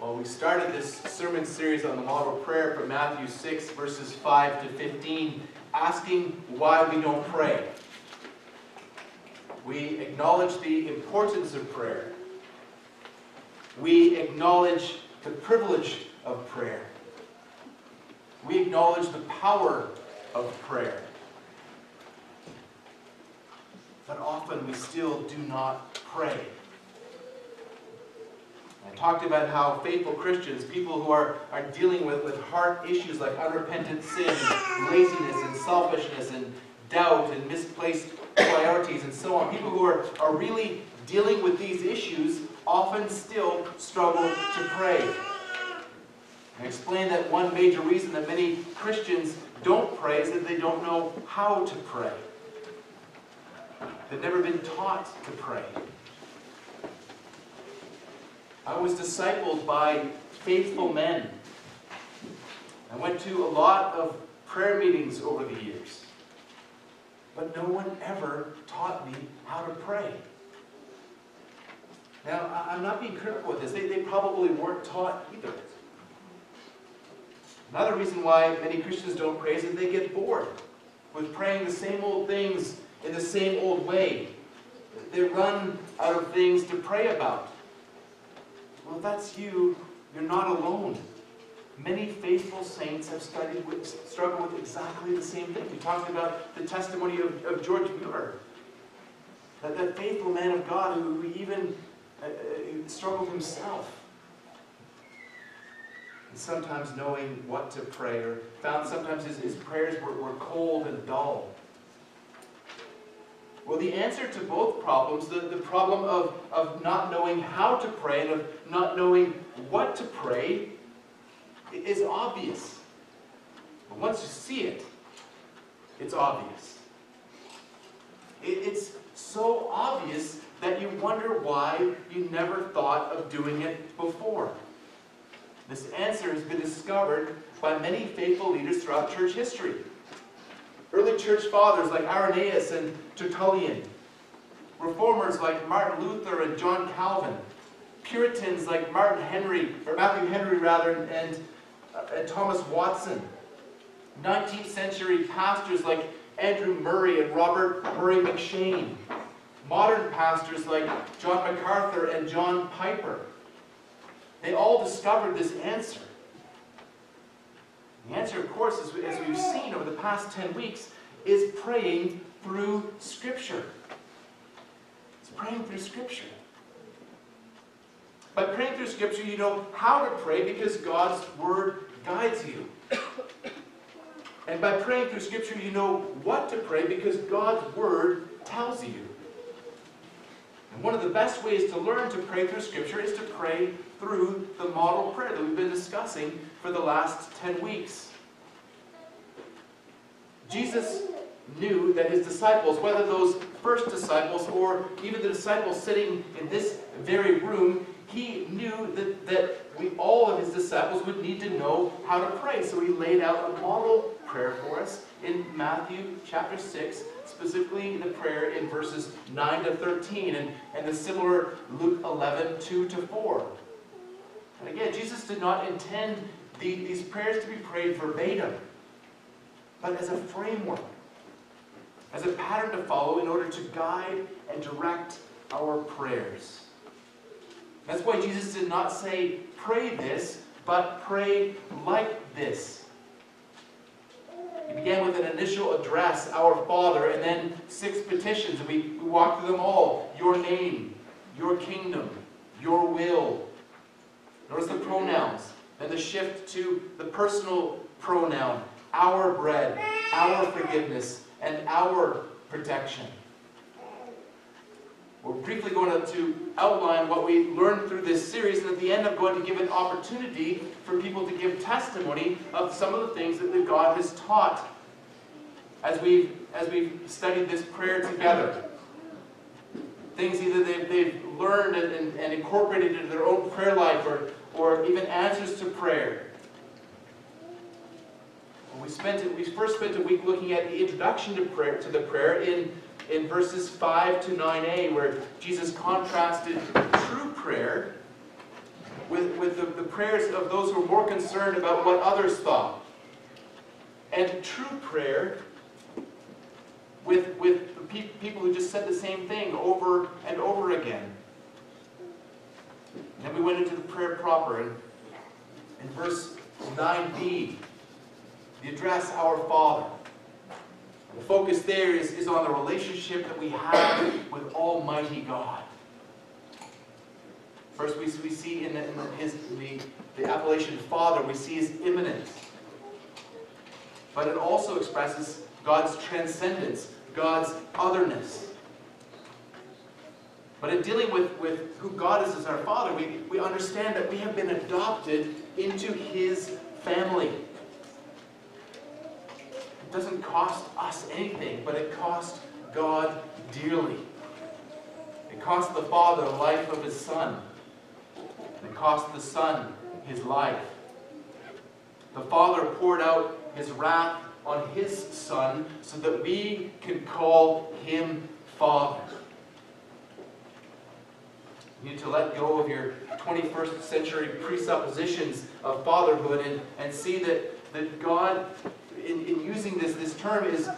Well, we started this sermon series on the model prayer from Matthew 6, verses 5 to 15, asking why we don't pray. We acknowledge the importance of prayer. We acknowledge the privilege of prayer. We acknowledge the power of prayer. But often we still do not pray. I talked about how faithful Christians, people who are, are dealing with, with heart issues like unrepentant sin, laziness, and selfishness, and doubt, and misplaced priorities, and so on, people who are, are really dealing with these issues often still struggle to pray. I explained that one major reason that many Christians don't pray is that they don't know how to pray. They've never been taught to pray. I was discipled by faithful men. I went to a lot of prayer meetings over the years. But no one ever taught me how to pray. Now, I'm not being critical with this. They, they probably weren't taught either. Another reason why many Christians don't pray is that they get bored with praying the same old things in the same old way. They run out of things to pray about. Well, that's you, you're not alone. Many faithful saints have studied with, struggled with exactly the same thing. We talked about the testimony of, of George Mueller. That, that faithful man of God who, who even uh, uh, struggled himself. And sometimes knowing what to pray, or found sometimes his, his prayers were, were cold and dull. Well, the answer to both problems, the, the problem of, of not knowing how to pray and of not knowing what to pray, is obvious. But once you see it, it's obvious. It, it's so obvious that you wonder why you never thought of doing it before. This answer has been discovered by many faithful leaders throughout church history. Early church fathers like Irenaeus and Tertullian, reformers like Martin Luther and John Calvin, Puritans like Martin Henry, or Matthew Henry rather, and, uh, and Thomas Watson, 19th century pastors like Andrew Murray and Robert Murray M'Cheyne, modern pastors like John MacArthur and John Piper. They all discovered this answer. The answer, of course, as, as we've seen over the past 10 weeks, is praying through Scripture. It's praying through Scripture. By praying through Scripture, you know how to pray because God's Word guides you. And by praying through Scripture, you know what to pray because God's Word tells you. And one of the best ways to learn to pray through Scripture is to pray through the model prayer that we've been discussing for the last 10 weeks. Jesus knew that his disciples, whether those first disciples or even the disciples sitting in this very room, he knew that, that we, all of his disciples would need to know how to pray. So he laid out a model prayer for us in Matthew chapter 6, specifically the prayer in verses 9 to 13, and, and the similar Luke 11, 2 to 4. And again, Jesus did not intend the, these prayers to be prayed verbatim, but as a framework, as a pattern to follow in order to guide and direct our prayers. That's why Jesus did not say, pray this, but pray like this. He began with an initial address, Our Father, and then six petitions, and we, we walked through them all. Your name, your kingdom, your will, Notice the pronouns. Then the shift to the personal pronoun. Our bread, our forgiveness, and our protection. We're briefly going to outline what we learned through this series, and at the end, I'm going to give an opportunity for people to give testimony of some of the things that God has taught as we've, as we've studied this prayer together. Things either they've, they've learned and, and, and incorporated into their own prayer life or or even answers to prayer. We spent we first spent a week looking at the introduction to prayer to the prayer in, in verses 5 to 9a, where Jesus contrasted true prayer with, with the, the prayers of those who are more concerned about what others thought. And true prayer with, with pe people who just said the same thing over and over again. And then we went into the prayer proper. And in verse 9b, the address, Our Father. The focus there is, is on the relationship that we have with Almighty God. First, we, we see in, the, in the, his, the, the appellation Father, we see his immanence. But it also expresses God's transcendence, God's otherness. But in dealing with, with who God is as our Father, we, we understand that we have been adopted into His family. It doesn't cost us anything, but it cost God dearly. It cost the Father the life of His Son. It cost the Son his life. The Father poured out his wrath on his Son so that we can call him Father. You need to let go of your 21st century presuppositions of fatherhood and, and see that, that God, in, in using this, this term, is,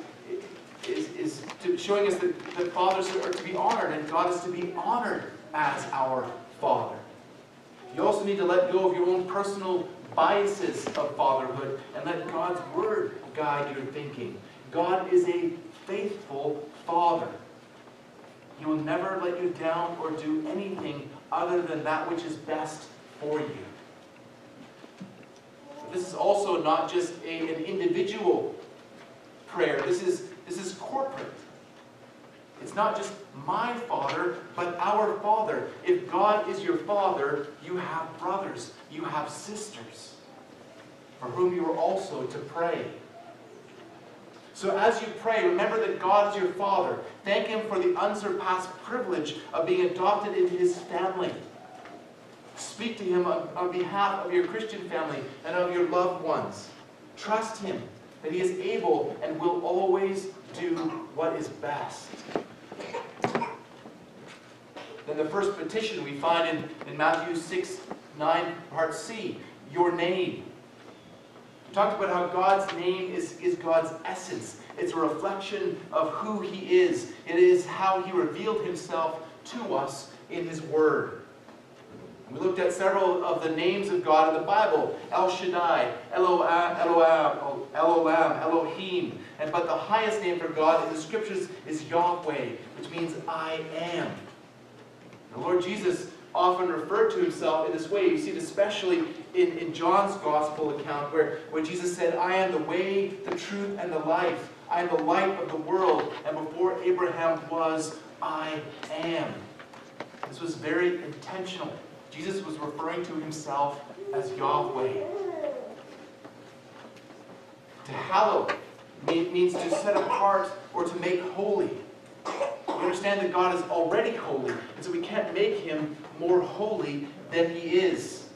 is, is showing us that, that fathers are to be honored and God is to be honored as our Father. You also need to let go of your own personal biases of fatherhood and let God's Word guide your thinking. God is a faithful Father. He will never let you down or do anything other than that which is best for you. This is also not just a, an individual prayer. This is, this is corporate. It's not just my father, but our father. If God is your father, you have brothers, you have sisters, for whom you are also to pray. So as you pray, remember that God is your father. Thank him for the unsurpassed privilege of being adopted into his family. Speak to him on, on behalf of your Christian family and of your loved ones. Trust him that he is able and will always do what is best. Then the first petition we find in, in Matthew 6, 9, part C, your name. We talked about how God's name is, is God's essence. It's a reflection of who he is. It is how he revealed himself to us in his word. We looked at several of the names of God in the Bible. El Shaddai, Elohim, Elohim, Elohim. And, but the highest name for God in the scriptures is Yahweh, which means I am. The Lord Jesus often referred to himself in this way. You see it especially in, in John's gospel account where, where Jesus said, I am the way, the truth, and the life. I am the light of the world. And before Abraham was, I am. This was very intentional. Jesus was referring to himself as Yahweh. To hallow means to set apart or to make holy. Understand that God is already holy, and so we can't make him more holy than he is.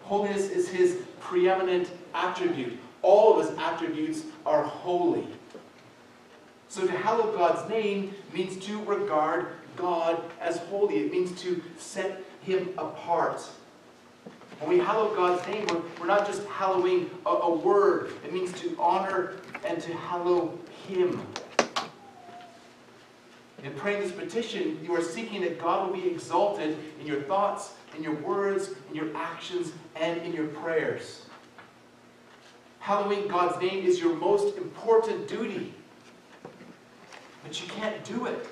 Holiness is his preeminent attribute. All of his attributes are holy. So to hallow God's name means to regard God as holy. It means to set him apart. When we hallow God's name, we're, we're not just hallowing a, a word. It means to honor and to hallow him. In praying this petition, you are seeking that God will be exalted in your thoughts, in your words, in your actions, and in your prayers. Hallowing God's name is your most important duty. But you can't do it.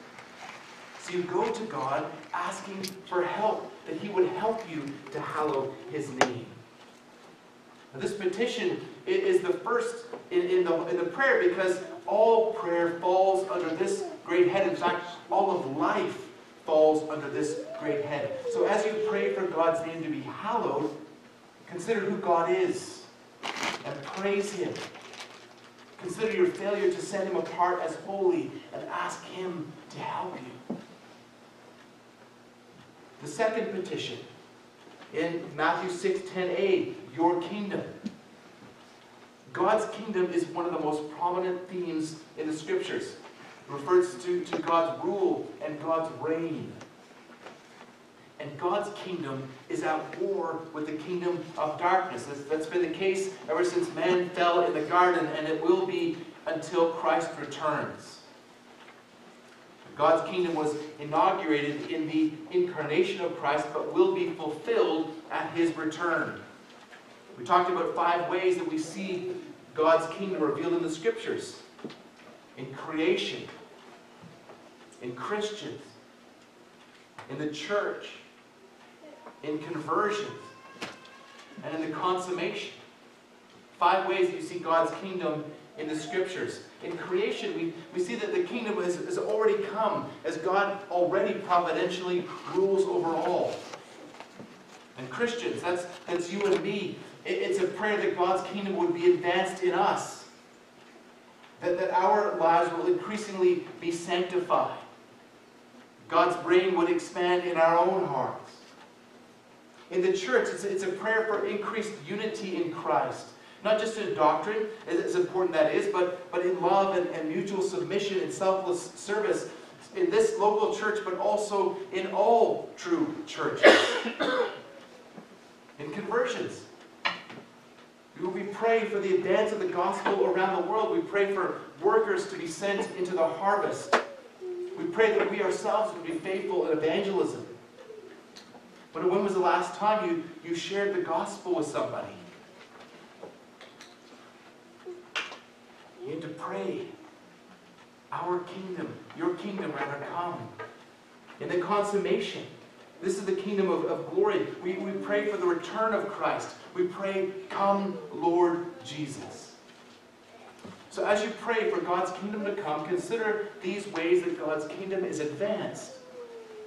So you go to God asking for help, that He would help you to hallow His name. Now, this petition is the first in, in, the, in the prayer because all prayer falls under this great head. In fact, all of life falls under this great head. So as you pray for God's name to be hallowed, consider who God is and praise Him. Consider your failure to set Him apart as holy and ask Him to help you. The second petition in Matthew 6 10a, your kingdom. God's kingdom is one of the most prominent themes in the scriptures. It refers to, to God's rule and God's reign. and God's kingdom is at war with the kingdom of darkness. That's been the case ever since man fell in the garden, and it will be until Christ returns. God's kingdom was inaugurated in the incarnation of Christ, but will be fulfilled at his return. We talked about five ways that we see God's kingdom revealed in the scriptures in creation, in Christians, in the church, in conversions, and in the consummation. Five ways that you see God's kingdom in the scriptures. In creation, we, we see that the kingdom has, has already come as God already providentially rules over all. And Christians, that's, that's you and me. It, it's a prayer that God's kingdom would be advanced in us. That, that our lives will increasingly be sanctified. God's reign would expand in our own hearts. In the church, it's, it's a prayer for increased unity in Christ. Not just in doctrine, as important that is, but, but in love and, and mutual submission and selfless service in this local church, but also in all true churches. in conversions. We pray for the advance of the gospel around the world. We pray for workers to be sent into the harvest. We pray that we ourselves would be faithful in evangelism. But when was the last time you, you shared the gospel with somebody? You need to pray. Our kingdom, your kingdom rather come. In the consummation, this is the kingdom of, of glory. We, we pray for the return of Christ. We pray, Come, Lord Jesus. So as you pray for God's kingdom to come, consider these ways that God's kingdom is advanced.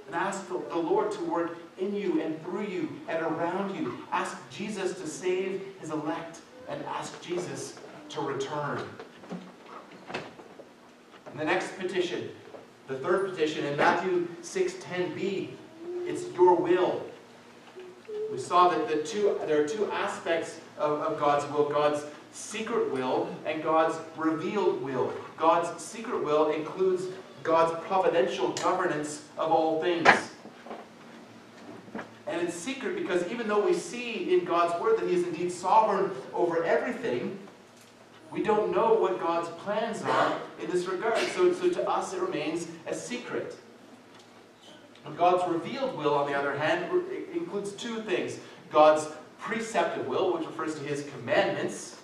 And ask the, Lord to work in you and through you and around you. Ask Jesus to save his elect and ask Jesus to return. And the next petition, the third petition in Matthew 6:10b, it's your will. We saw that the two, there are two aspects of, of God's will God's secret will and God's revealed will. God's secret will includes God's providential governance of all things. And it's secret because even though we see in God's Word that He is indeed sovereign over everything, we don't know what God's plans are in this regard. So, so to us it remains a secret. And God's revealed will, on the other hand, includes two things. God's preceptive will, which refers to his commandments,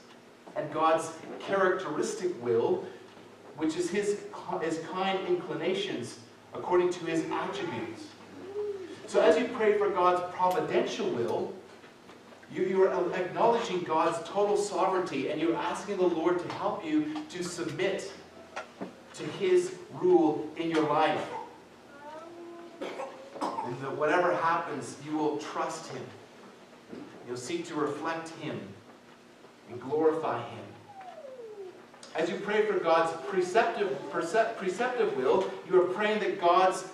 and God's characteristic will, which is his, his kind inclinations according to his attributes. So as you pray for God's providential will, you, you are acknowledging God's total sovereignty and you're asking the Lord to help you to submit to his rule in your life. And that whatever happens, you will trust him. You'll seek to reflect him and glorify him. As you pray for God's preceptive, preceptive will, you are praying that God's,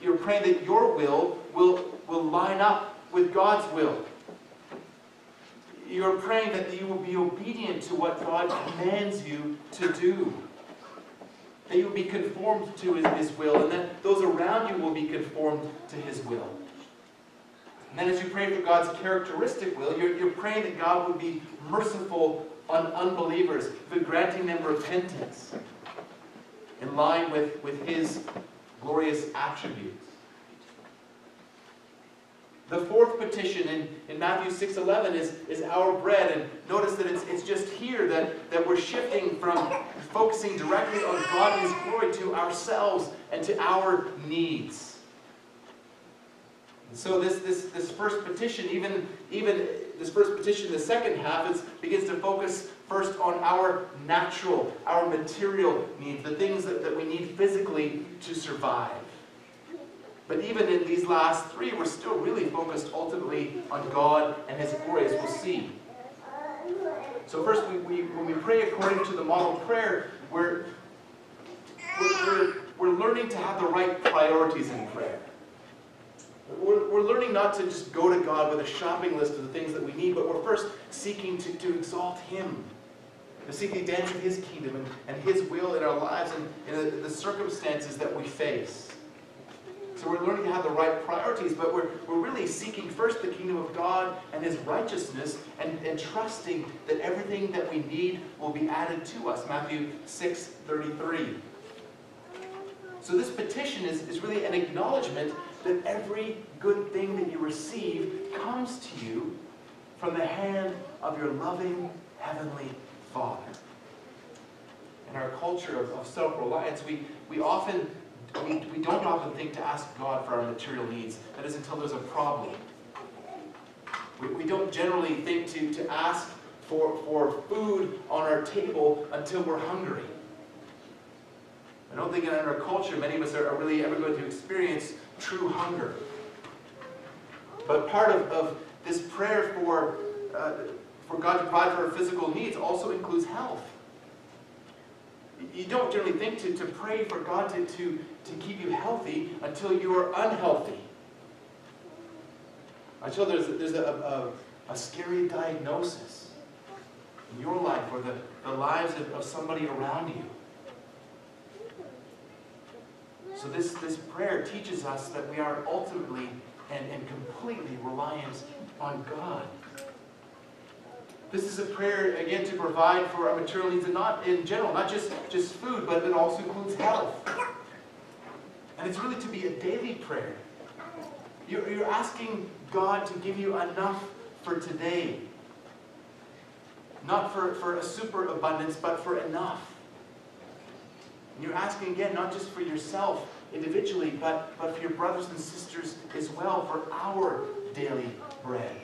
you're praying that your will will, will line up with God's will. You're praying that you will be obedient to what God commands you to do that you will be conformed to his, his will, and that those around you will be conformed to his will. And then as you pray for God's characteristic will, you're, you're praying that God would be merciful on unbelievers, but granting them repentance in line with, with his glorious attributes. The fourth petition in, in Matthew 6.11 is, is our bread. And notice that it's, it's just here that, that we're shifting from focusing directly on God and His glory to ourselves and to our needs. And so this, this, this first petition, even, even this first petition, the second half, is, begins to focus first on our natural, our material needs, the things that, that we need physically to survive. But even in these last three, we're still really focused ultimately on God and His glory, as we'll see. So first, we, we, when we pray according to the model prayer, we're, we're, we're, learning to have the right priorities in prayer. We're, we're learning not to just go to God with a shopping list of the things that we need, but we're first seeking to, to exalt Him, to seek the advance of His kingdom and, and His will in our lives and in the, the circumstances that we face. So we're learning to have the right priorities, but we're, we're really seeking first the kingdom of God and his righteousness and, and trusting that everything that we need will be added to us. Matthew 6, 33. So this petition is, is really an acknowledgement that every good thing that you receive comes to you from the hand of your loving Heavenly Father. In our culture of, of self-reliance, we, we often we, we don't often think to ask God for our material needs. That is until there's a problem. We, we don't generally think to, to ask for, for food on our table until we're hungry. I don't think in our culture many of us are, are really ever going to experience true hunger. But part of, of this prayer for, uh, for God to provide for our physical needs also includes health. You don't generally think to, to pray for God to, to, to keep you healthy until you are unhealthy. Until there's, there's a, a, a scary diagnosis in your life or the, the lives of, of somebody around you. So this, this prayer teaches us that we are ultimately and, and completely reliant on God. This is a prayer, again, to provide for our material needs, and not in general, not just, just food, but it also includes health. And it's really to be a daily prayer. You're, you're asking God to give you enough for today. Not for, for a superabundance, but for enough. And you're asking again, not just for yourself individually, but, but for your brothers and sisters as well, for our daily bread.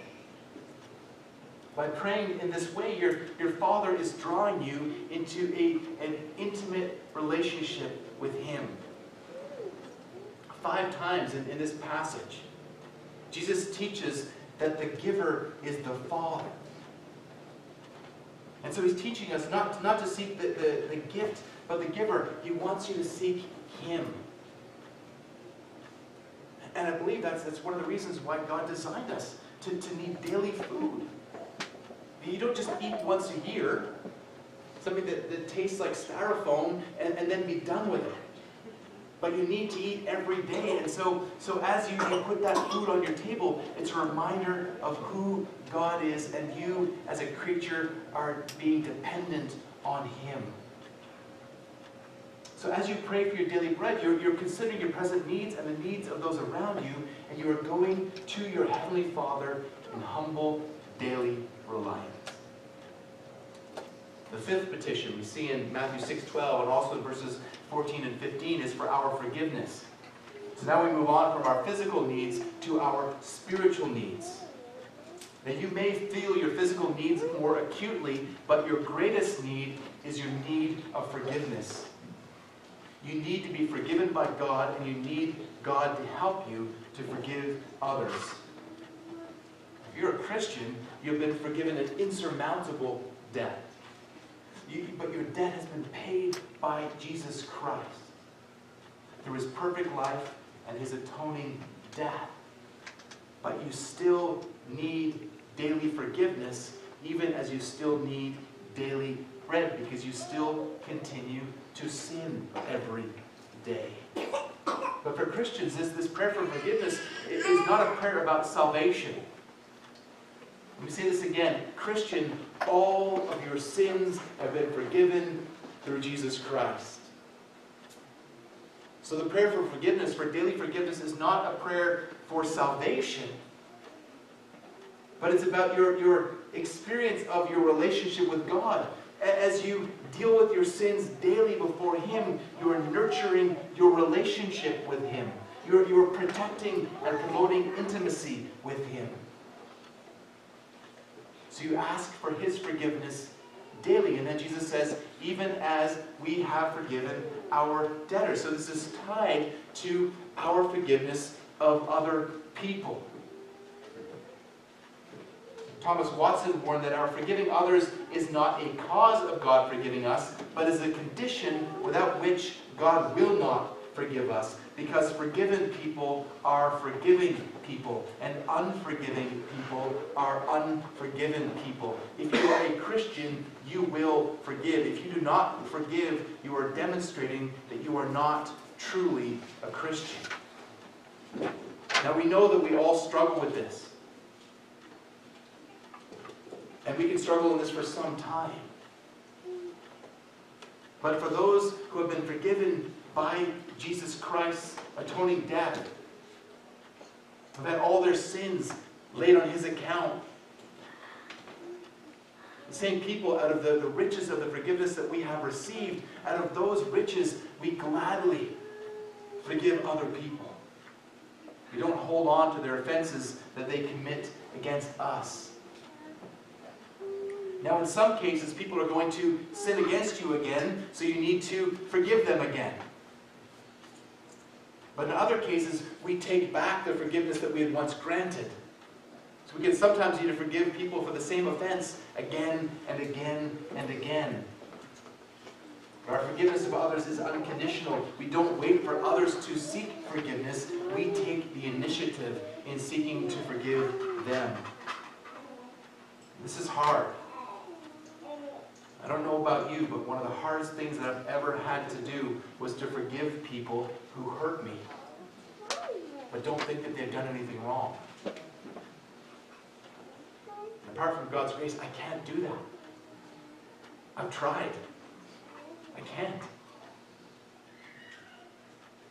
By praying in this way, your, your Father is drawing you into a, an intimate relationship with Him. Five times in, in this passage, Jesus teaches that the giver is the Father. And so he's teaching us not, not to seek the, the, the gift, but the giver. He wants you to seek him. And I believe that's, that's one of the reasons why God designed us to, to need daily food. You don't just eat once a year, something that, that tastes like styrofoam, and, and then be done with it. But you need to eat every day. And so, so as you, you put that food on your table, it's a reminder of who God is, and you as a creature are being dependent on Him. So as you pray for your daily bread, you're, you're considering your present needs and the needs of those around you, and you are going to your Heavenly Father in humble daily reliance. The fifth petition we see in Matthew 6.12 and also in verses 14 and 15 is for our forgiveness. So now we move on from our physical needs to our spiritual needs. Now you may feel your physical needs more acutely, but your greatest need is your need of forgiveness. You need to be forgiven by God, and you need God to help you to forgive others. If you're a Christian, you've been forgiven an insurmountable debt. You, but your debt has been paid by Jesus Christ through his perfect life and his atoning death. But you still need daily forgiveness, even as you still need daily bread, because you still continue to sin every day. But for Christians, this, this prayer for forgiveness is not a prayer about salvation. Let me say this again. Christian, all of your sins have been forgiven through Jesus Christ. So the prayer for forgiveness, for daily forgiveness, is not a prayer for salvation, but it's about your, your experience of your relationship with God. As you deal with your sins daily before Him, you are nurturing your relationship with Him. You're, you're protecting and promoting intimacy with Him. So you ask for his forgiveness daily. And then Jesus says, even as we have forgiven our debtors. So this is tied to our forgiveness of other people. Thomas Watson warned that our forgiving others is not a cause of God forgiving us, but is a condition without which God will not forgive us because forgiven people are forgiving people, and unforgiving people are unforgiven people. If you are a Christian, you will forgive. If you do not forgive, you are demonstrating that you are not truly a Christian. Now we know that we all struggle with this. And we can struggle in this for some time. But for those who have been forgiven by Jesus Christ's atoning death, have had all their sins laid on his account, the same people, out of the, the riches of the forgiveness that we have received, out of those riches, we gladly forgive other people. We don't hold on to their offenses that they commit against us. Now, in some cases, people are going to sin against you again, so you need to forgive them again. But in other cases, we take back the forgiveness that we had once granted. So we can sometimes need to forgive people for the same offense again and again and again. Our forgiveness of others is unconditional. We don't wait for others to seek forgiveness. We take the initiative in seeking to forgive them. This is hard. I don't know about you, but one of the hardest things that I've ever had to do was to forgive people who hurt me, but don't think that they've done anything wrong. apart from God's grace, I can't do that. I've tried. I can't.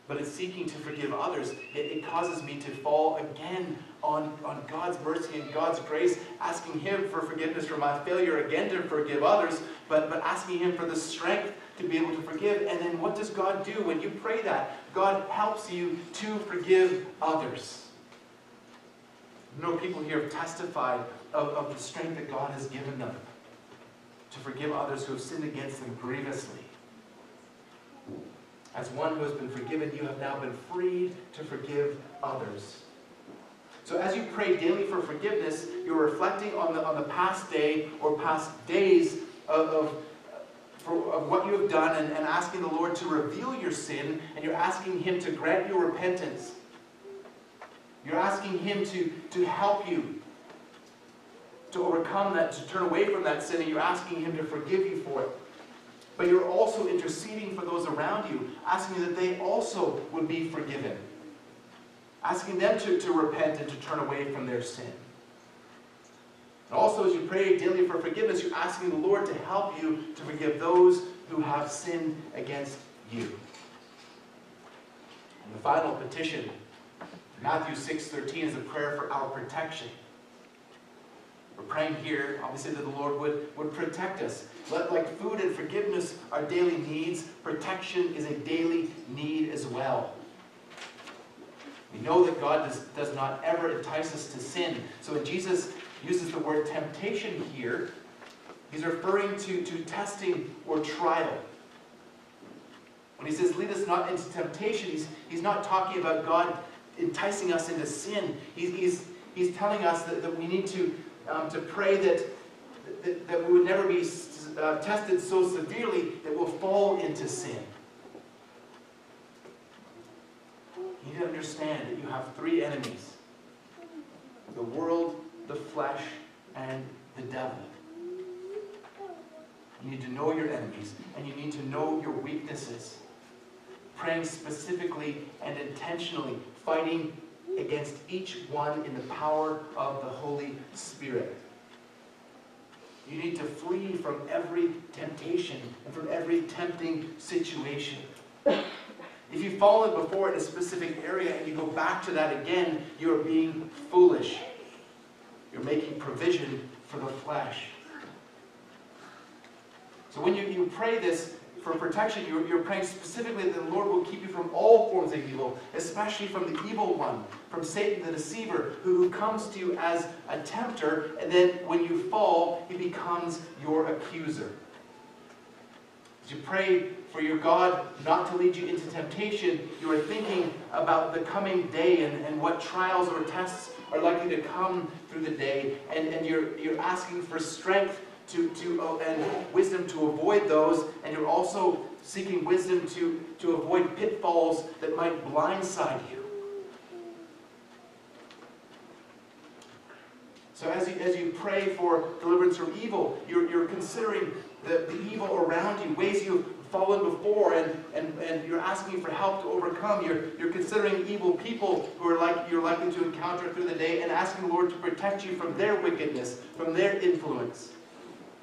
But in seeking to forgive others, it, it, causes me to fall again on, on God's mercy and God's grace, asking Him for forgiveness for my failure again to forgive others, but, but asking Him for the strength to be able to forgive. And then what does God do when you pray that? God helps you to forgive others. Know, people here have testified of, of the strength that God has given them to forgive others who have sinned against them grievously. As one who has been forgiven, you have now been freed to forgive others. So as you pray daily for forgiveness, you're reflecting on the, on the past day or past days of, of, of what you have done and, and asking the Lord to reveal your sin, and you're asking Him to grant you repentance. You're asking Him to, to help you to overcome that, to turn away from that sin, and you're asking Him to forgive you for it. But you're also interceding for those around you, asking that they also would be forgiven. Asking them to, to repent and to turn away from their sin. And also, as you pray daily for forgiveness, you're asking the Lord to help you to forgive those who have sinned against you. And the final petition, Matthew 6:13, is a prayer for our protection. We're praying here, obviously, that the Lord would, would protect us. Let, like food and forgiveness are daily needs, protection is a daily need as well. We know that God does, does not ever entice us to sin. So when Jesus uses the word temptation here, he's referring to, to testing or trial. When he says, lead us not into temptation, he's, he's not talking about God enticing us into sin. He's, he's, he's telling us that, that we need to um, to pray that, that, that, we would never be uh, tested so severely that we'll fall into sin. You need to understand that you have three enemies the world, the flesh, and the devil. You need to know your enemies, and you need to know your weaknesses. Praying specifically and intentionally, fighting against each one in the power of the Holy Spirit. You need to flee from every temptation and from every tempting situation. If you've fallen before in a specific area and you go back to that again, you're being foolish. You're making provision for the flesh. So when you, you pray this, for protection, you're, you're praying specifically that the Lord will keep you from all forms of evil, especially from the evil one, from Satan the deceiver, who comes to you as a tempter, and then when you fall, he becomes your accuser. As you pray for your God not to lead you into temptation, you are thinking about the coming day and, and what trials or tests are likely to come through the day, and, and you're, you're asking for strength to, to uh, and wisdom to avoid those, and you're also seeking wisdom to, to avoid pitfalls that might blindside you. So as you, as you pray for deliverance from evil, you're, you're considering the, the evil around you, ways you've fallen before and, and, and you're asking for help to overcome. You're, you're considering evil people who are like you're likely to encounter through the day and asking the Lord to protect you from their wickedness, from their influence.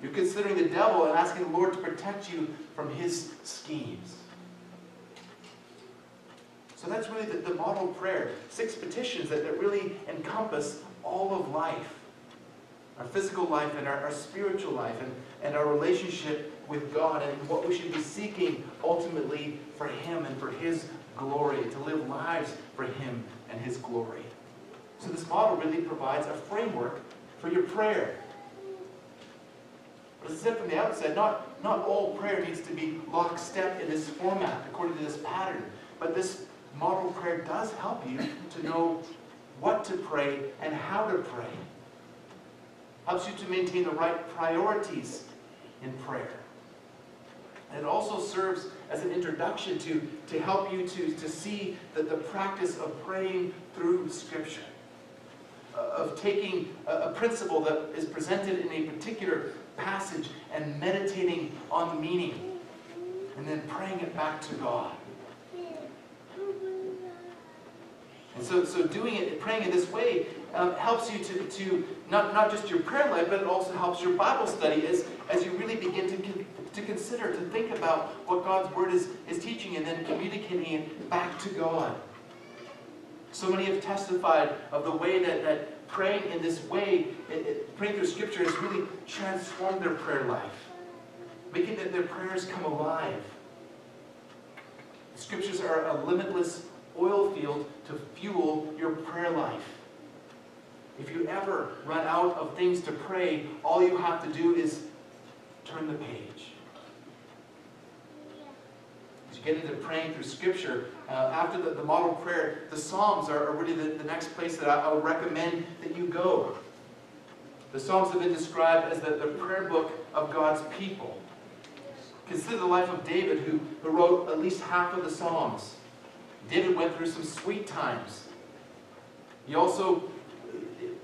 You're considering the devil and asking the Lord to protect you from his schemes. So that's really the, the model prayer. Six petitions that, that really encompass all of life our physical life and our, our spiritual life and, and our relationship with God and what we should be seeking ultimately for Him and for His glory, to live lives for Him and His glory. So this model really provides a framework for your prayer. But as I said from the outset, not, not all prayer needs to be lockstep in this format, according to this pattern. But this model prayer does help you to know what to pray and how to pray. Helps you to maintain the right priorities in prayer. And it also serves as an introduction to, to help you to, to see that the practice of praying through Scripture, uh, of taking a, a principle that is presented in a particular passage and meditating on the meaning, and then praying it back to God. And so, so doing it, praying in this way, um, helps you to, to not, not just your prayer life, but it also helps your Bible study as, as you really begin to, con, to consider, to think about what God's Word is, is teaching and then communicating it back to God. So many have testified of the way that, that praying in this way, it, it, praying through Scripture, has really transformed their prayer life, making that their prayers come alive. The Scriptures are a limitless oil field to fuel your prayer life. If you ever run out of things to pray, all you have to do is turn the page. As you get into praying through Scripture, uh, after the, the, model prayer, the Psalms are, are really the, the, next place that I, I, would recommend that you go. The Psalms have been described as the, the prayer book of God's people. Consider the life of David, who, who wrote at least half of the Psalms. David went through some sweet times. He also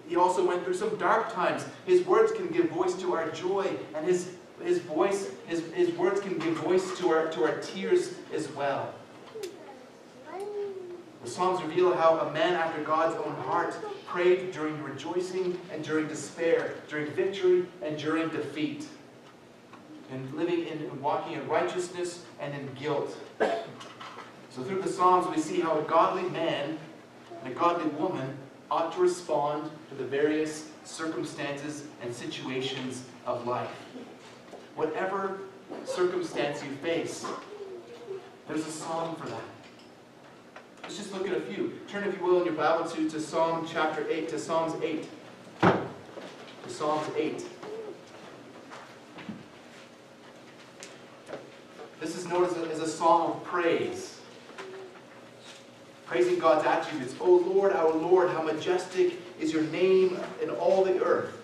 he also went through some dark times. His words can give voice to our joy, and his, his voice, his, his words can give voice to our, to our tears as well. The Psalms reveal how a man after God's own heart prayed during rejoicing and during despair, during victory and during defeat, and living in walking in righteousness and in guilt. So through the Psalms we see how a godly man and a godly woman ought to respond to the various circumstances and situations of life. Whatever circumstance you face, there's a psalm for that. Let's just look at a few. Turn, if you will, in your Bible to, to Psalm chapter 8, to Psalms 8. To Psalms 8. This is known as a, as a psalm of praise praising God's attributes. O Lord, our Lord, how majestic is your name in all the earth.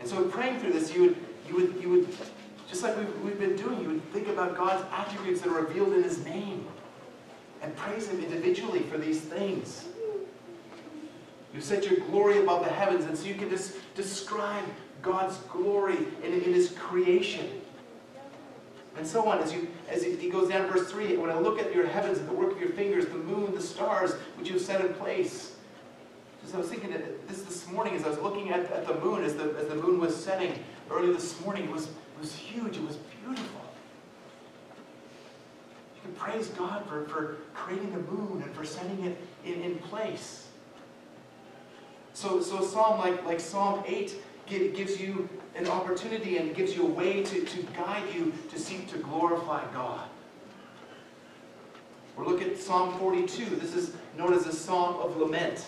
And so praying through this, you would, you would, you would just like we've, we've been doing, you would think about God's attributes that are revealed in his name and praise him individually for these things. You set your glory above the heavens, and so you can just describe God's glory in, in his creation and so on. As you as he goes down verse 3, when I look at your heavens and the work of your fingers, the moon, the stars, which you have set in place. Just I was thinking this this morning, as I was looking at, at the moon, as the, as the moon was setting early this morning, it was, it was huge, it was beautiful. You can praise God for, for creating the moon and for setting it in, in place. So, so a psalm like, like Psalm 8 gives you an opportunity and gives you a way to, to guide you to seek to glorify God. We're looking at Psalm 42. This is known as a psalm of lament.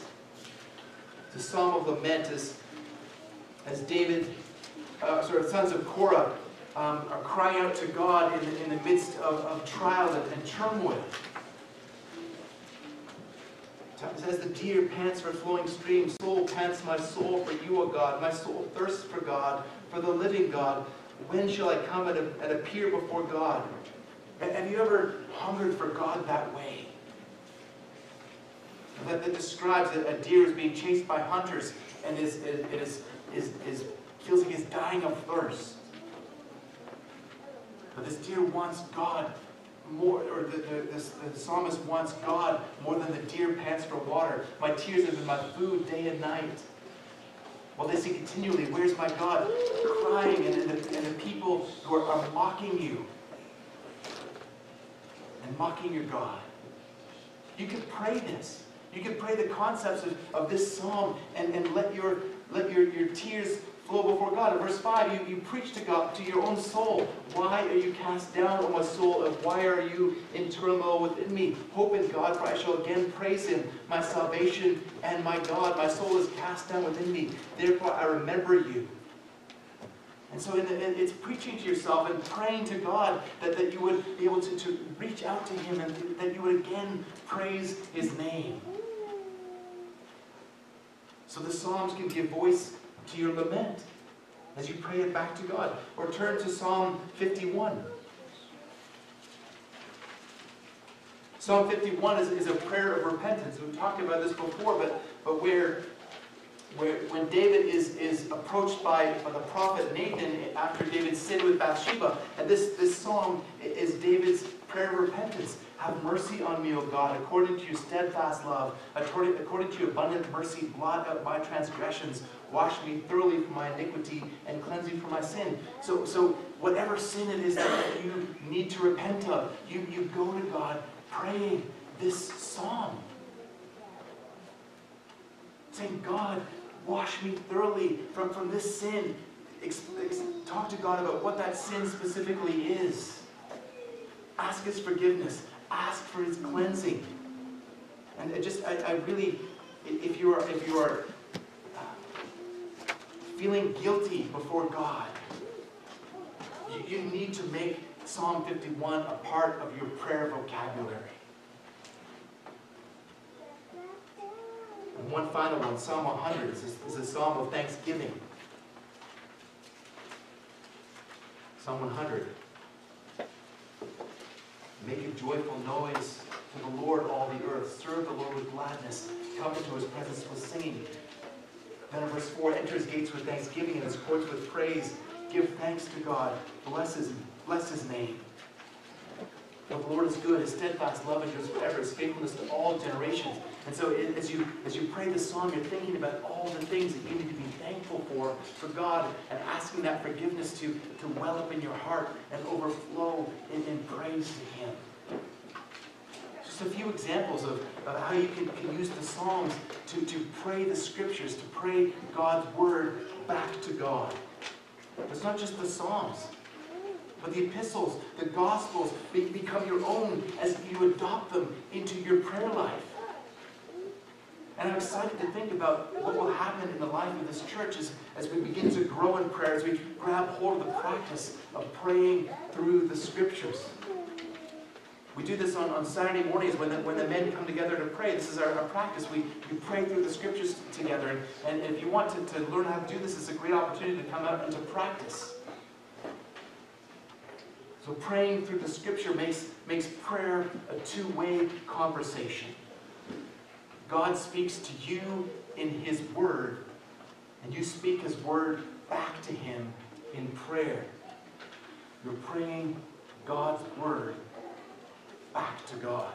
The psalm of lament is as David, uh, sort of sons of Korah, um, are crying out to God in the, in the midst of, of trial and, and turmoil. As the deer pants for a flowing streams, soul pants my soul for you, O God. My soul thirsts for God, for the living God. When shall I come and, and appear before God? Have you ever hungered for God that way? That, that describes a, a deer is being chased by hunters and is, is, is, is, feels like he's dying of thirst. But this deer wants God more, or the, the, this, the psalmist wants God more than the deer pants for water. My tears have been my food day and night. While they say continually, Where's my God? crying, and, and, the, and the people who are, are mocking you and mocking your God. You can pray this. You can pray the concepts of, of this psalm and, and let your let your, your tears flow before God. In verse 5, you, you preach to God, to your own soul. Why are you cast down, O my soul, and why are you in turmoil within me? Hope in God, for I shall again praise him, my salvation and my God. My soul is cast down within me. Therefore I remember you. And so the, it's preaching to yourself and praying to God that, that you would be able to, to reach out to Him and that you would again praise His name. So the Psalms can give voice to your lament as you pray it back to God. Or turn to Psalm 51. Psalm 51 is, is a prayer of repentance. We've talked about this before, but, but where where, when David is, is approached by, by the prophet Nathan after David sinned with Bathsheba, and this, this song is David's prayer of repentance. Have mercy on me, O God, according to your steadfast love, according, according to your abundant mercy, blot out my transgressions, wash me thoroughly from my iniquity, and cleanse me from my sin. So, so whatever sin it is that you need to repent of, you, you go to God praying this song saying, God, wash me thoroughly from, from this sin. Ex, ex, talk to God about what that sin specifically is. Ask His forgiveness. Ask for His cleansing. And just, I, I really, if you are, if you are feeling guilty before God, you, you need to make Psalm 51 a part of your prayer vocabulary. And one final one, Psalm 100, is is a psalm of thanksgiving. Psalm 100. Make a joyful noise to the Lord, all the earth. Serve the Lord with gladness. Come into his presence with singing. Then in verse 4, enter his gates with thanksgiving and his courts with praise. Give thanks to God. Bless his, bless his name. The Lord is good, his steadfast love endures forever, his faithfulness to all generations. And so as you as you pray this song, you're thinking about all the things that you need to be thankful for for God and asking that forgiveness to, to well up in your heart and overflow in, in praise to him. A few examples of, of how you can, can use the Psalms to, to pray the scriptures, to pray God's word back to God. It's not just the Psalms. But the epistles, the gospels, become your own as you adopt them into your prayer life. And I'm excited to think about what will happen in the life of this church as, as we begin to grow in prayer, as we grab hold of the practice of praying through the scriptures. We do this on, on Saturday mornings when the, when the men come together to pray. This is our, our practice. We, we pray through the scriptures together. And, and if you want to, to learn how to do this, it's a great opportunity to come out and to practice. So praying through the scripture makes, makes prayer a two-way conversation. God speaks to you in his word, and you speak his word back to him in prayer. You're praying God's word back to God.